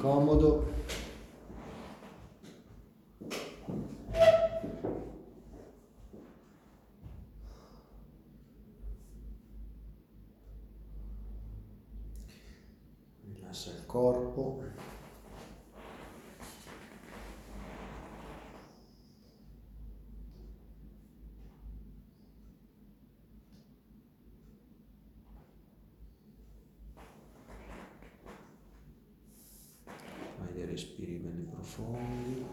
comodo. Rilassa il corpo. Profondi.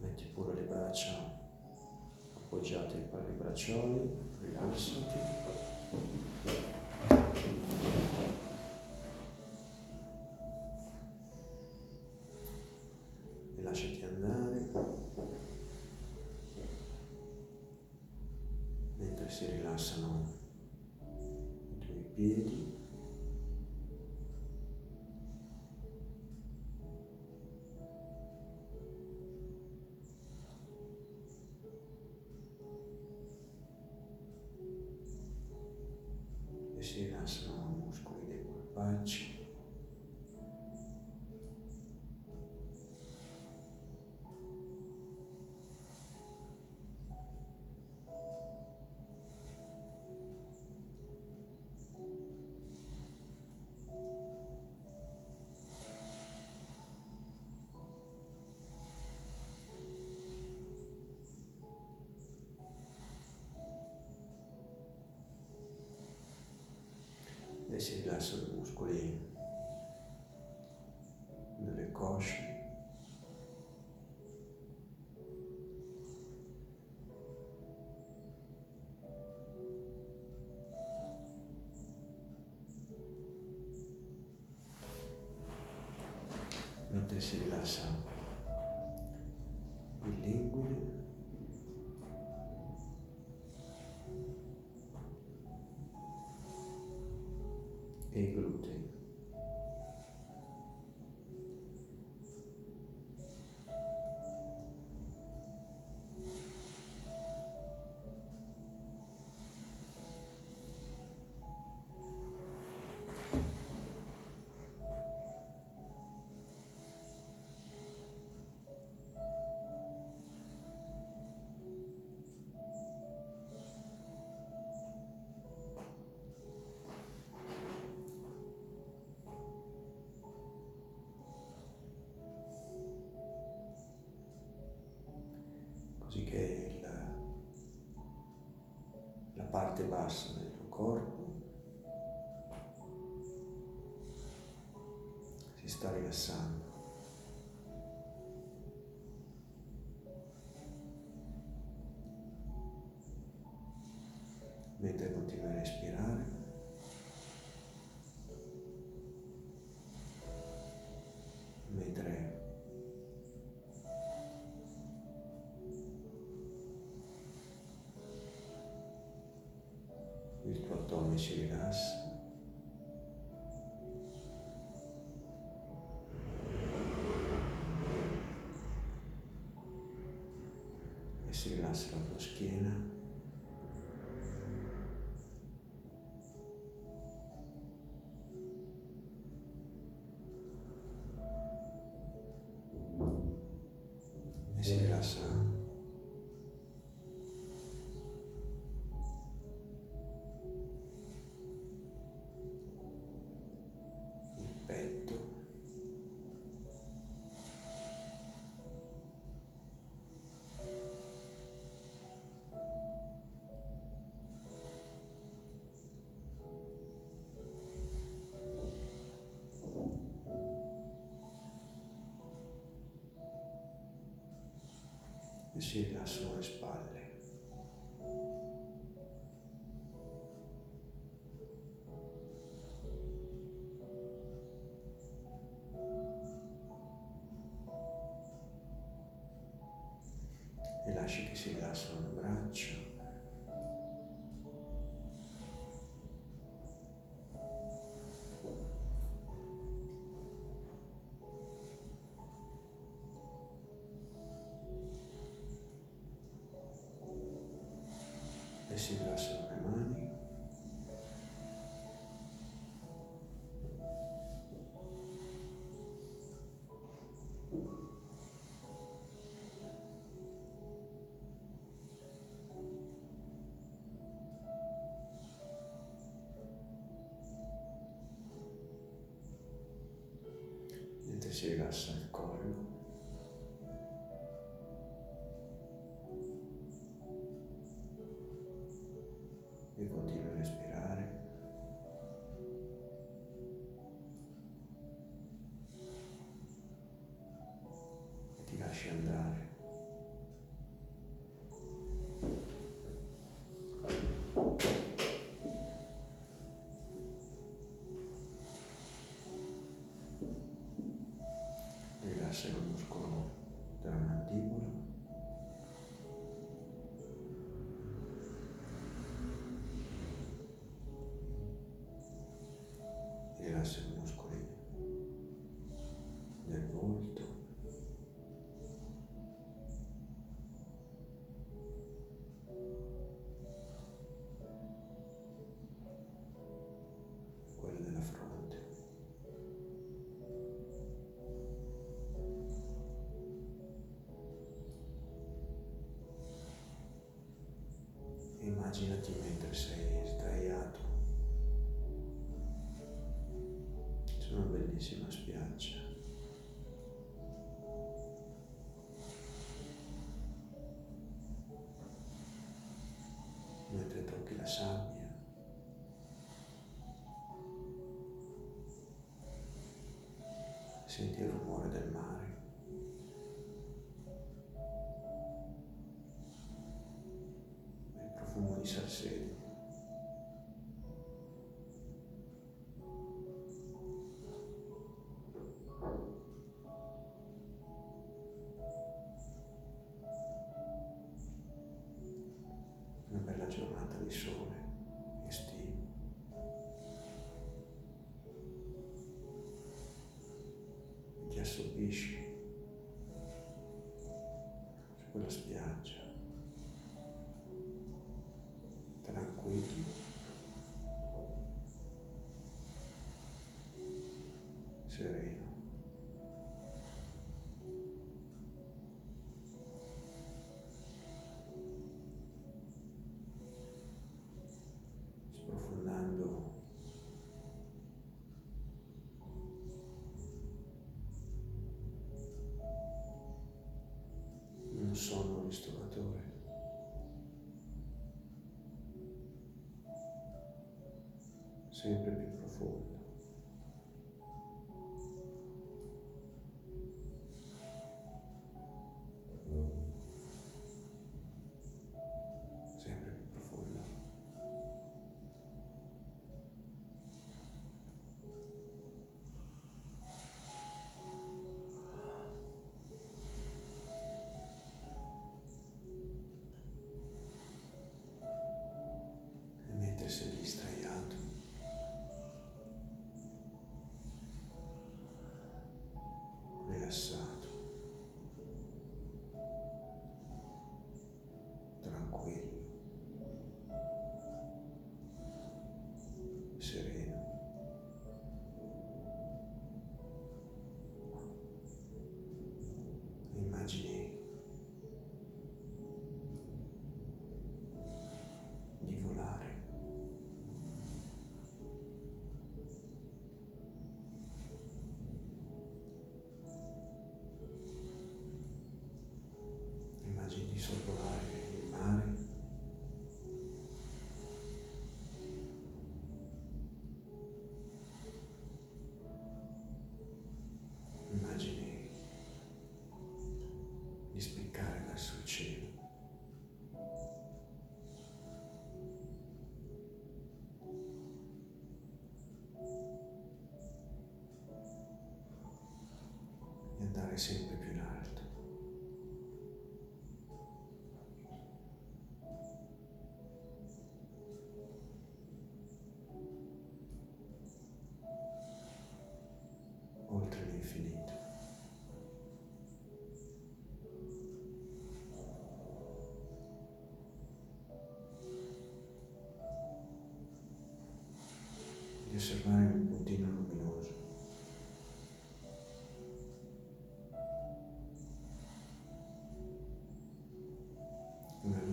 Metti pure le braccia appoggiate per i braccioli, rilassati. Si rilassano i tuoi piedi. E si rilassano i muscoli dei polpacci rilassano i muscoli delle cosce. Mentre si rilassa parte bassa del tuo corpo si sta rilassando. Mentre continui a respirare, il tuo addome si rilassa. E si rilassa E si rilassano le spalle. 这个是 immaginati mentre sei sdraiato su una bellissima spiaggia. Mentre tocchi la sabbia. Senti il rumore del mare. assorbisci su quella spiaggia. sempre più profondo. siempre.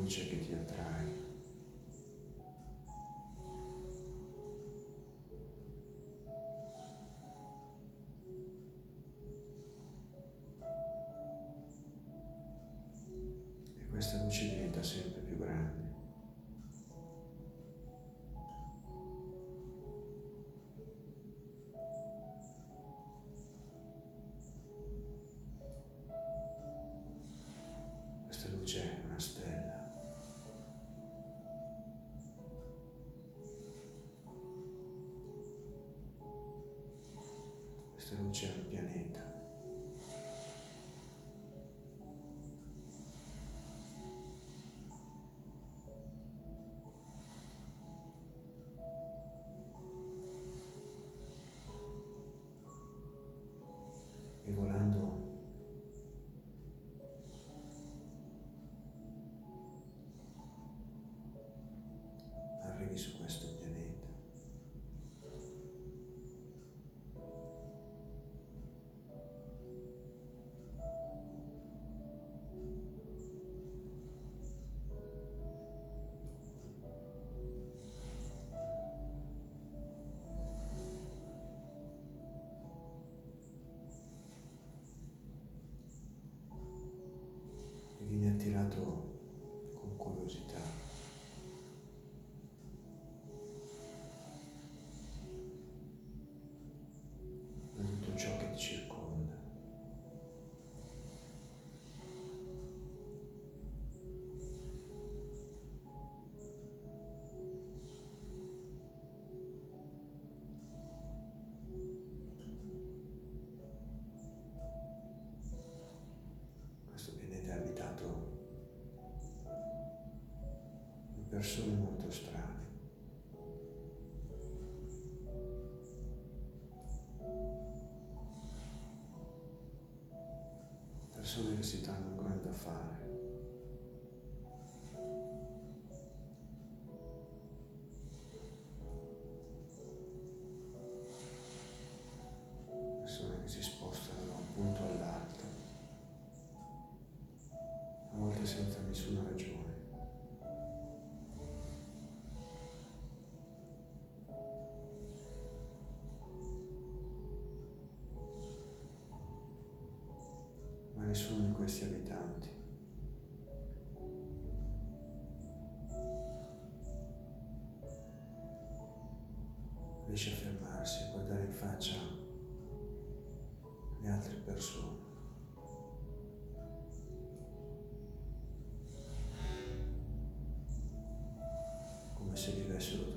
Luce che ti attrae. E questa luce diventa sempre più grande. E volando E vieni attirato con persone molto strane. Persone che si danno grande da fare. Persone che si spostano da un punto all'altro, a volte senza nessuna ragione. Nessuno di questi abitanti riesce a fermarsi e guardare in faccia le altre persone. Come se vivessero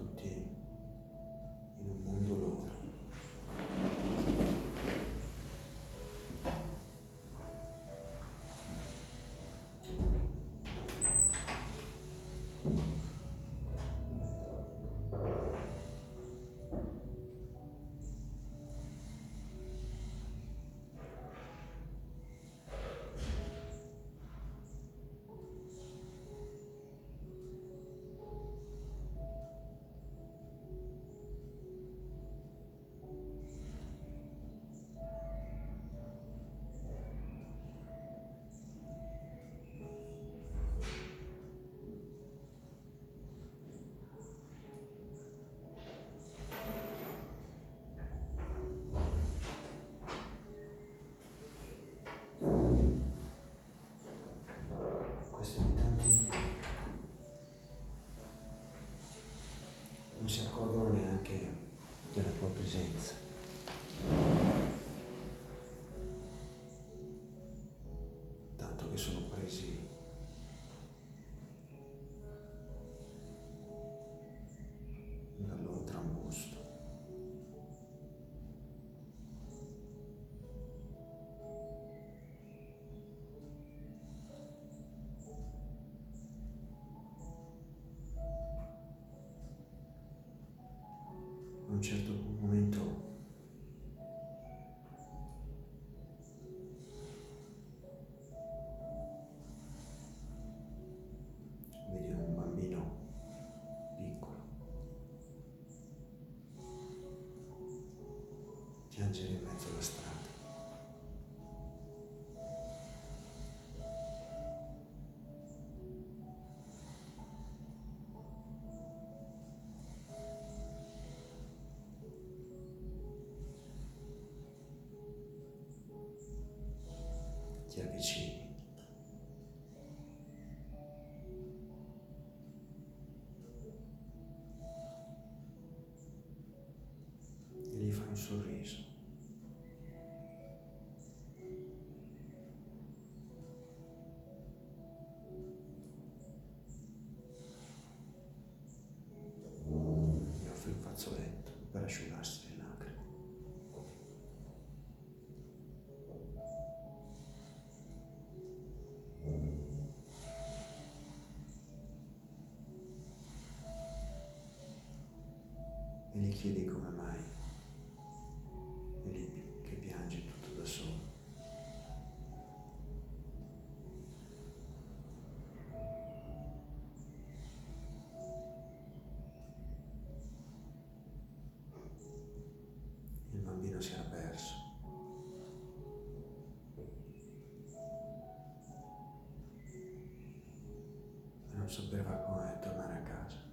tua presenza. Tanto che sono presi dal loro certo momento. Vedi un bambino piccolo. Piangere in mezzo alla strada. Ti avvicini. E E gli chiedi come mai è lì che piangi tutto da solo. Il bambino si era perso. E non sapeva come tornare a casa.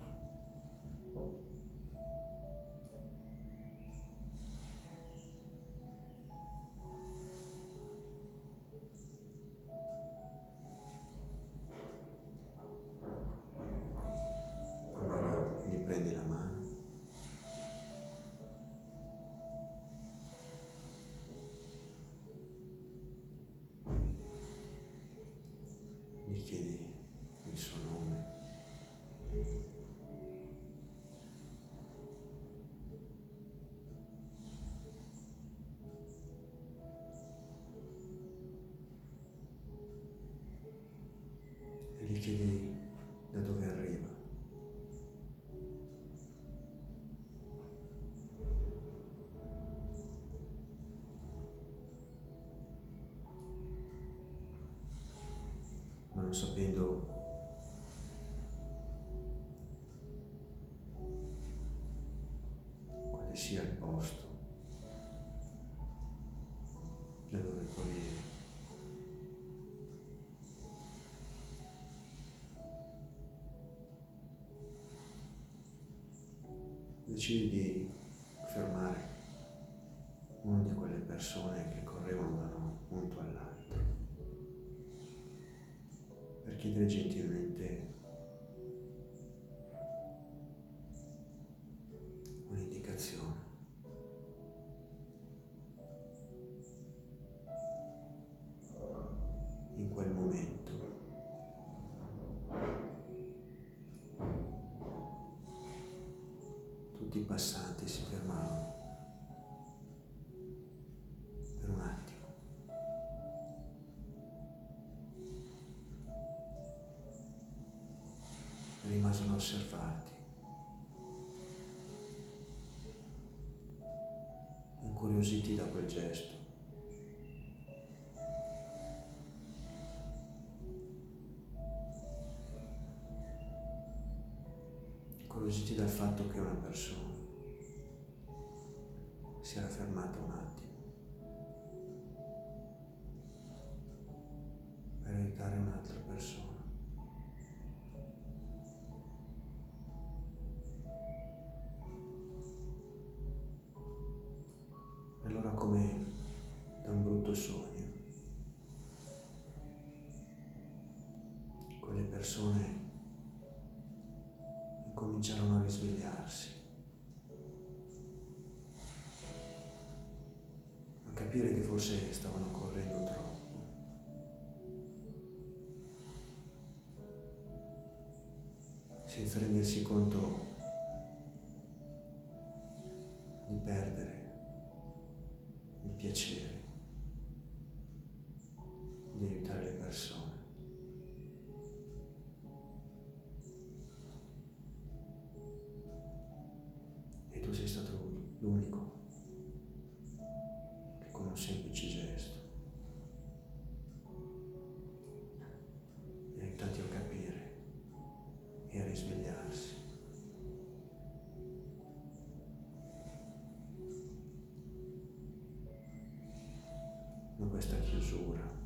Sapendo quale sia il posto da dove proviene. Decidi di fermare una di quelle persone che correvano da un punto all'altro per chiedere gentilmente rimasero a osservarti, incuriositi da quel gesto. Incuriositi dal fatto che una persona capire che forse stavano correndo troppo. senza rendersi conto questa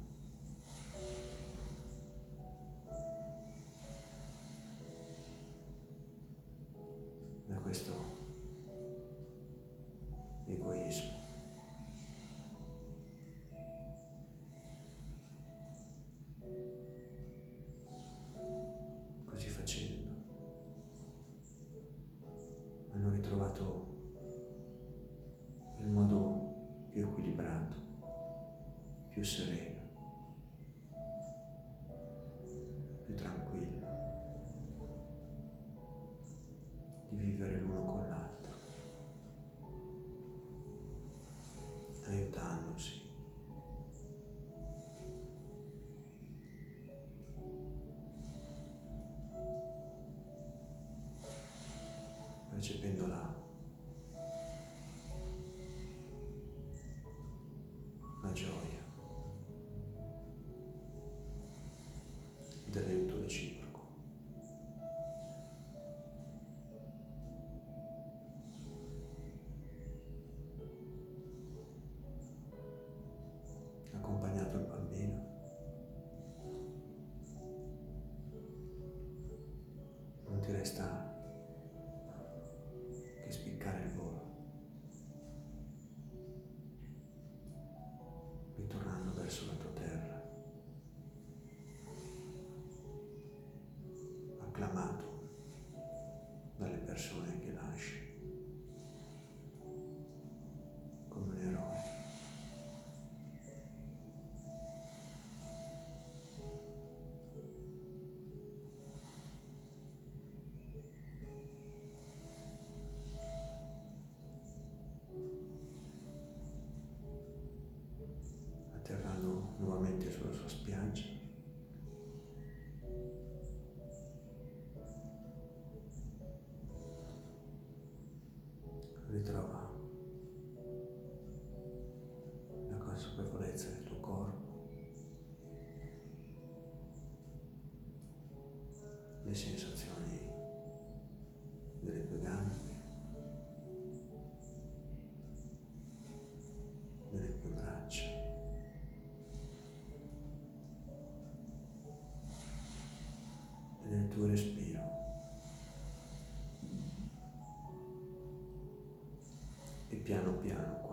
più sereno, più tranquillo di vivere l'uno con l'altro, aiutandosi. recependo Resta che spiccare il volo, ritornando verso la tua terra, acclamato dalle persone atterrando nuovamente sulla sua spiaggia. Ritrova la consapevolezza del tuo corpo, le sensazioni piano piano